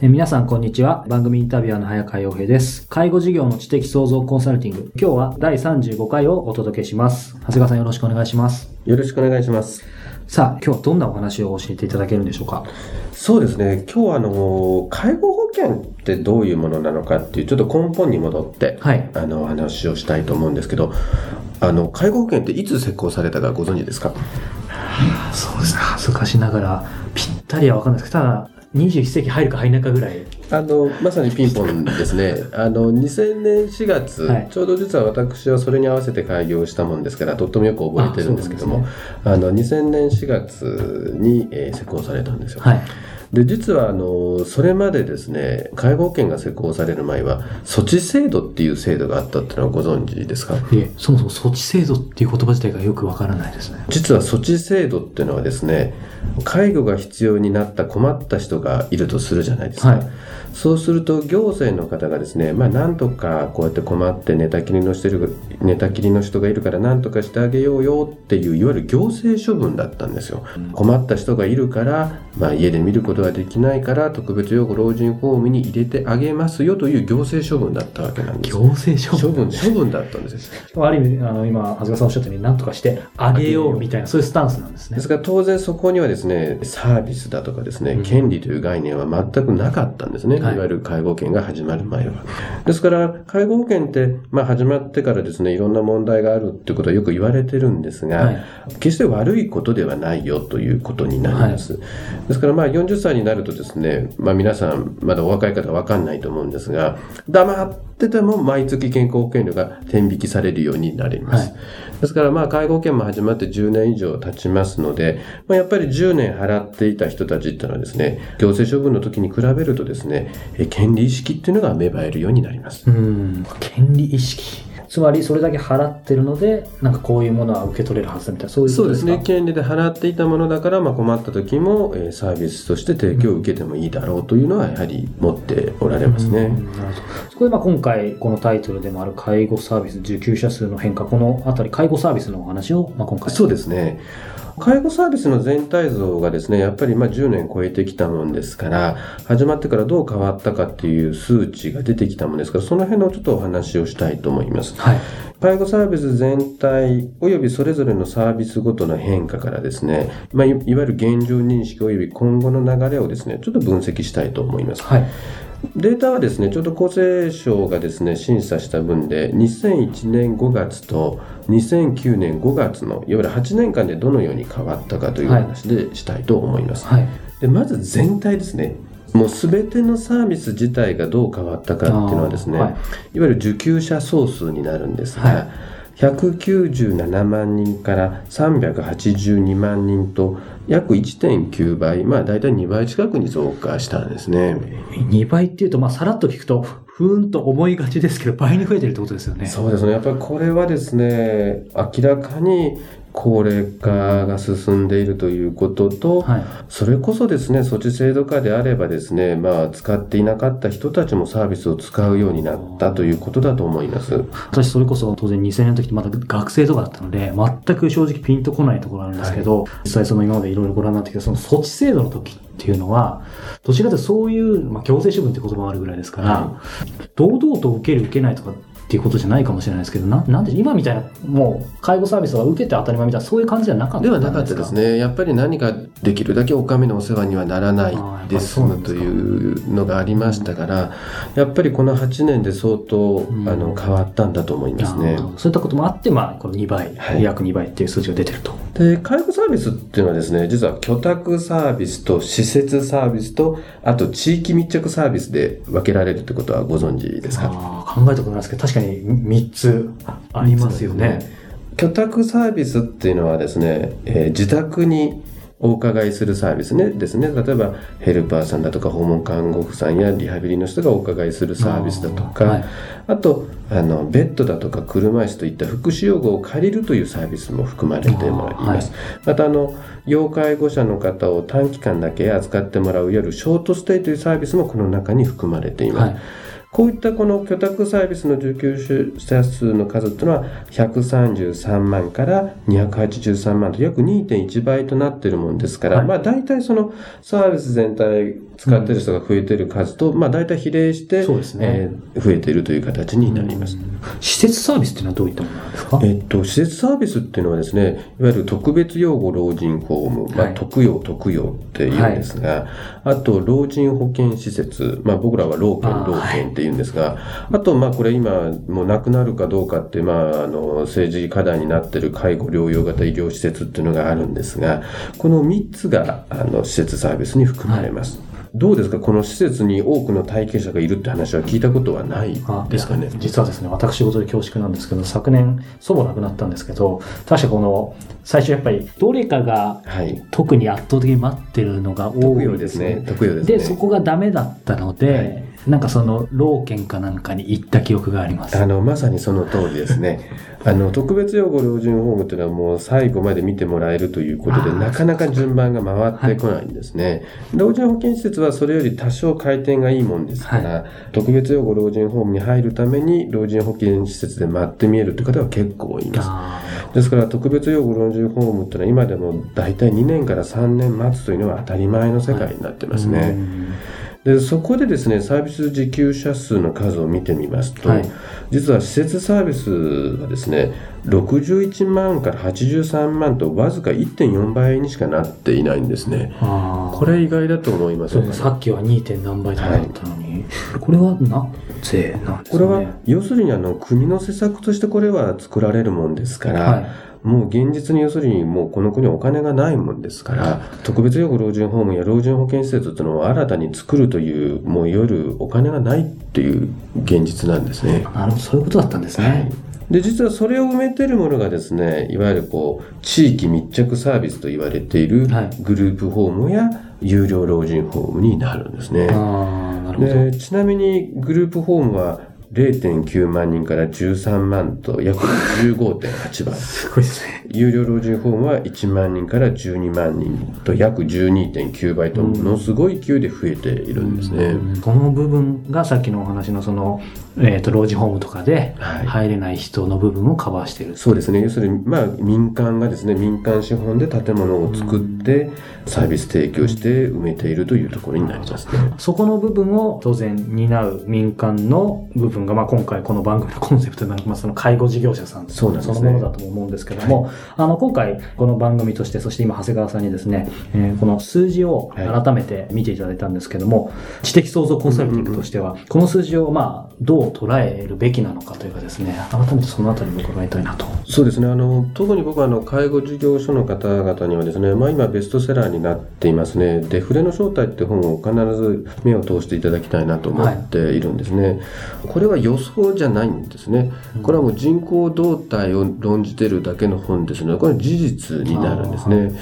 え皆さん、こんにちは。番組インタビュアーの早川洋平です。介護事業の知的創造コンサルティング。今日は第35回をお届けします。長谷川さんよろしくお願いします。よろしくお願いします。さあ、今日はどんなお話を教えていただけるんでしょうか？そうですね。今日はあの、介護保険ってどういうものなのかっていう、ちょっと根本に戻って、はい、あの、話をしたいと思うんですけど、あの、介護保険っていつ施行されたかご存知ですか？そうですね。恥ずかしながら、ぴったりはわかんないですけど、ただ、21世紀入るか入らないかぐらい。あのまさにピンポンですね。あの2000年4月、はい、ちょうど実は私はそれに合わせて開業したもんですからとってもよく覚えてるんですけどもあ、ね、あの2000年4月に、えー、施行されたんですよ。はいで実はあのそれまでですね介護保険が施行される前は措置制度っていう制度があったっていうのはご存知ですか？いえそもそも措置制度っていう言葉自体がよくわからないですね。実は措置制度っていうのはですね介護が必要になった困った人がいるとするじゃないですか、はいそうすると行政の方がですね、まあ、なんとかこうやって困って寝たきりのしてる寝たきりの人がいるからなんとかしてあげようよっていういわゆる行政処分だったんですよ。困った人がいるから、まあ、家で見ることができないから特別養護老人ホームに入れてあげますよという行政処分だったわけなんです。行政処分？処分だったんですある意味あの今長谷川さんおっしゃったようになんとかしてあげようみたいなそういうスタンスなんですね。ですから当然そこにはですねサービスだとかですね、権利という概念は全くなかったんですね。わゆる介護保険が始まる前は。ですから、介護保険って、まあ始まってからですね、いろんな問題があるってことはよく言われてるんですが、はい、決して悪いことではないよということになります。はい、ですからまあ40歳になるとですね、まあ皆さん、まだお若い方はわかんないと思うんですが、黙ってても毎月健康保険料が天引きされるようになります。はい、ですからまあ介護保険も始まって10年以上経ちますので、まあ、やっぱり10年払っていた人たちっていうのはですね、行政処分の時に比べるとですね、権利意識っていうのが芽生えるようになります。うん、権利意識。つまりそれだけ払ってるので、なんかこういうものは受け取れるはずみたいな、そういうそうですね。権利で払っていたものだから、まあ困った時も、えー、サービスとして提供を受けてもいいだろうというのは、やはり持っておられますね。なるほど。そこでまあ今回、このタイトルでもある介護サービス受給者数の変化、このあたり、介護サービスのお話を、まあ今回。そうですね。介護サービスの全体像がですね、やっぱりまあ10年超えてきたもんですから、始まってからどう変わったかっていう数値が出てきたもんですから、その辺のちょっとお話をしたいと思います。はい。介護サービス全体及びそれぞれのサービスごとの変化からですね、まあ、いわゆる現状認識及び今後の流れをですね、ちょっと分析したいと思います。はい。データはですね、ちょうど厚生省がですね、審査した分で、2001年5月と2009年5月の、いわゆる8年間でどのように変わったかという話でしたいと思います。はい、でまず全体ですね。もうすべてのサービス自体がどう変わったかっていうのはですね、はい、いわゆる受給者総数になるんですが、はい197万人から382万人と約1.9倍、まあ大体2倍近くに増加したんですね。2倍っていうと、まあさらっと聞くと、ふーんと思いがちですけど、倍に増えてるってことですよね。そうですね。やっぱりこれはですね、明らかに高齢化が進んでいるということと、はい、それこそですね、措置制度下であればですね、まあ、使っていなかった人たちもサービスを使うようになったということだと思います。私、それこそ当然2000年の時ってまだ学生とかだったので、全く正直ピンとこないところなんですけど、はい、実際その今までいろいろご覧になってきたその措置制度の時っていうのは、どちらかというとそういう、まあ、強制処分って言葉もあるぐらいですから、はい、堂々と受ける受けないとか、っていうことじゃないかもしれないですけど、ななんで今みたいな、もう介護サービスが受けて当たり前みたいな、そういう感じじゃなかったではなかったですね。やっぱり何かできるだけお上のお世話にはならないで済むというのがありましたから、やっぱりこの8年で相当、んあの変わったんだと思いますね。そういったこともあって、まあ、この2倍、はい。約2倍っていう数字が出てると。で、介護サービスっていうのはですね、実は居宅サービスと施設サービスと、あと地域密着サービスで分けられるってことはご存知ですか？考えたことないですけど、確かに3つありますよね。居宅サービスっていうのはですね、えー自宅にお伺いするサービスねですね。例えばヘルパーさんだとか訪問看護婦さんやリハビリの人がお伺いするサービスだとか、あーはいあとあのベッドだとか車椅子といった福祉用具を借りるというサービスも含まれてまいります。またあの要介護者の方を短期間だけ扱ってもらういわゆるショートステイというサービスもこの中に含まれています。はい。こういったこの居宅サービスの受給者数の数っていうのは133万から283万と約2.1倍となっているもんですから、はい。まあ大体そのサービス全体使っている人が増えている数と、まあ大体比例して、そうですね。えー増えているという形になります。施設サービスっていうのはどういったものなんですか？えっと、施設サービスっていうのはですね、いわゆる特別養護老人ホーム、まあ、はい特養特養っていうんですが、あと、老人保健施設、まあ、僕らは老健老健っていうんですが、あと、まあ、これ今、もうなくなるかどうかって、まあ、あの、政治課題になっている介護療養型医療施設っていうのがあるんですが、この3つが、あの、施設サービスに含まれます。どうですか？この施設に多くの体験者がいるって話は聞いたことはないあですかね。実はですね、私事で恐縮なんですけど、昨年祖母亡くなったんですけど、確かこの、最初やっぱりどれかがはい。特に圧倒的に待ってるのが多特いでよ養ですすね。ですね。で、そこがダメだったので、はいなんかその、老犬かなんかに行った記憶があります。あの、まさにその通りですね。あの、特別養護老人ホームというのはもう最後まで見てもらえるということで、なかなか順番が回ってこないんですね。老人保健施設はそれより多少回転がいいもんですから、特別養護老人ホームに入るために老人保健施設で待ってみえるという方は結構います。あですから、特別養護老人ホームというのは今でも大体2年から3年待つというのは当たり前の世界になってーますね。でそこでですねサービス受給者数の数を見てみますと、はい実は施設サービスはですね61万から83万とわずか1.4倍にしかなっていないんですね。これ意外だと思いますそうかさっきは 2. 点何倍だったのに、これはなぜなんですかね。これは要するにあの国の施策としてこれは作られるもんですから、はいもう現実に要するにもうこの国はお金がないもんですから、特別養護老人ホームや老人保健施設っていうのを新たに作るという、もういわゆるお金がないっていう現実なんですね。なるほどそういうことだったんですね、はい。で、実はそれを埋めてるものがですね、いわゆるこう、地域密着サービスと言われているはいグループホームや有料老人ホームになるんですね。ああなるほどでちなみにグループホームは0.9万人から13万と約15.8倍。すごいですね有料老人ホームは1万人から12万人と約12.9倍とものすごい勢いで増えているんですね。この部分がさっきのお話のその、えー、と老人ホームとかではい入れない人の部分をカバーしてる、そうですね。要するに、まあ、民間がですね、民間資本で建物を作って、サービス提供して埋めているというところになりますね。そこの部分を当然担う民間の部分が、まあ、今回この番組のコンセプトになる、まあ、その介護事業者さんそうなんですねそのものだと思うんですけども、あの今回この番組としてそして今長谷川さんにですね、えーこの数字を改めて見ていただいたんですけども、知的創造コンサルティングとしては、この数字をまあどう捉えるべきなのかというかですね改めてそのあたりも伺いたいなと。そうですね。あの、特に僕はあの、介護事業所の方々にはですね、まあ今ベストセラーになっていますね、デフレの正体って本を必ず目を通していただきたいなと思っているんですね。これは予想じゃないんですね。これはもう人口動態を論じてるだけの本ですので、これは事実になるんですね。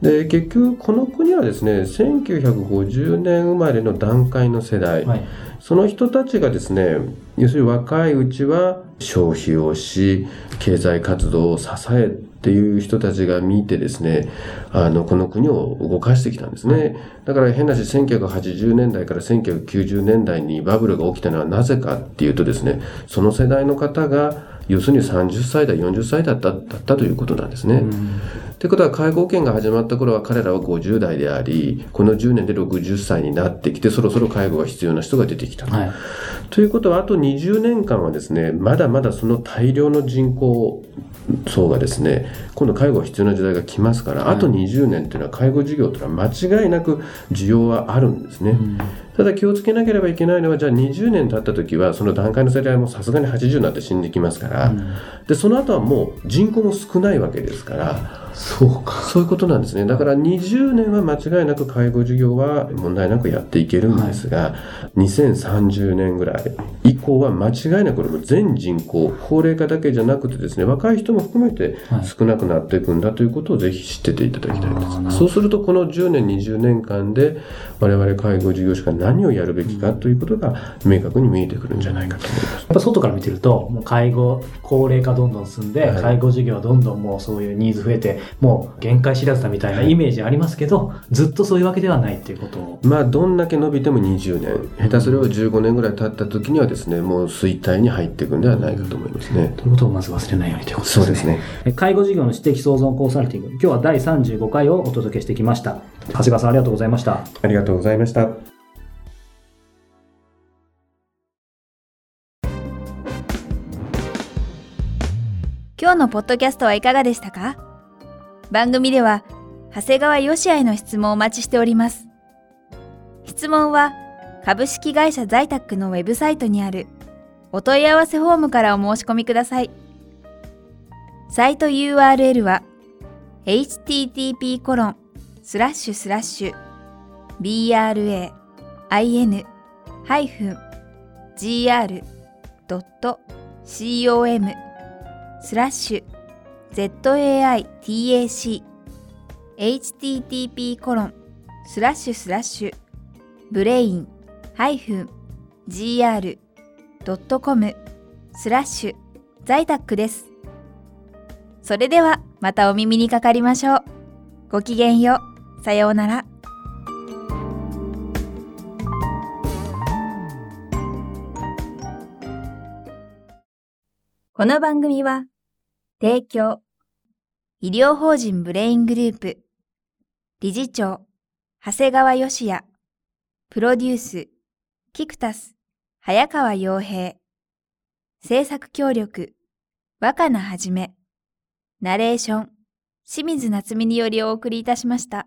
で、結局この国はですね、1950年生まれの段階の世代、はい。その人たちがですね、要するに若いうちは消費をし、経済活動を支えっていう人たちが見てですね、あの、この国を動かしてきたんですね。だから変な話、1980年代から1990年代にバブルが起きたのはなぜかっていうとですね、その世代の方が要するに30歳だ、40歳だっただったということなんですね。ということは介護保険が始まった頃は彼らは50代であり、この10年で60歳になってきて、そろそろ介護が必要な人が出てきたと。はい。ということは、あと20年間はですね、まだまだその大量の人口層がですね、今度介護が必要な時代が来ますから、はいあと20年というのは介護事業というのは間違いなく需要はあるんですね。ただ気をつけなければいけないのは、じゃあ20年経った時は、その段階の世代もさすがに80になって死んできますから、で、その後はもう人口も少ないわけですから、そうか。そういうことなんですね。だから20年は間違いなく介護事業は問題なくやっていけるんですが、2030年ぐらい以降は間違いなくこれも全人口、高齢化だけじゃなくてですね、若い人も含めてはい少なくなっていくんだということをぜひ知ってていただきたいんです。そうするとこの10年、20年間で我々介護事業者が何をやるべきかということが明確に見えてくるんじゃないかと思います。やっぱ外から見てると、もう介護、高齢化どんどん進んで、はい介護事業はどんどんもうそういうニーズ増えて、もう限界知らずだみたいなイメージありますけど、ずっとそういうわけではないっていうことを。まあ、どんだけ伸びても20年、下手すれば15年ぐらい経った時にはですね、もう衰退に入っていくんではないかと思いますね。ということをまず忘れないようにということですね。そうですね。え介護事業の知的創造コンサルティング、今日は第35回をお届けしてきました。長谷川さんありがとうございました。ありがとうございました。今日のポッドキャストはいかがでしたか？番組では長谷川よしあへの質問をお待ちしております。質問は株式会社在宅のウェブサイトにあるお問い合わせフォームからお申し込みください。サイト URL は http コロンスラッシュスラッシュ brain-gr.com スラッシュ zaitac http コロンスラッシュスラッシュブレイン -gr.com スラッシュ在宅です。それではまたお耳にかかりましょう。ごきげんよう。さようなら。この番組は提供医療法人ブレイングループ。理事長長谷川義也。プロデュースキクタス早川洋平。制作協力若菜はじめ。ナレーション清水夏美によりお送りいたしました。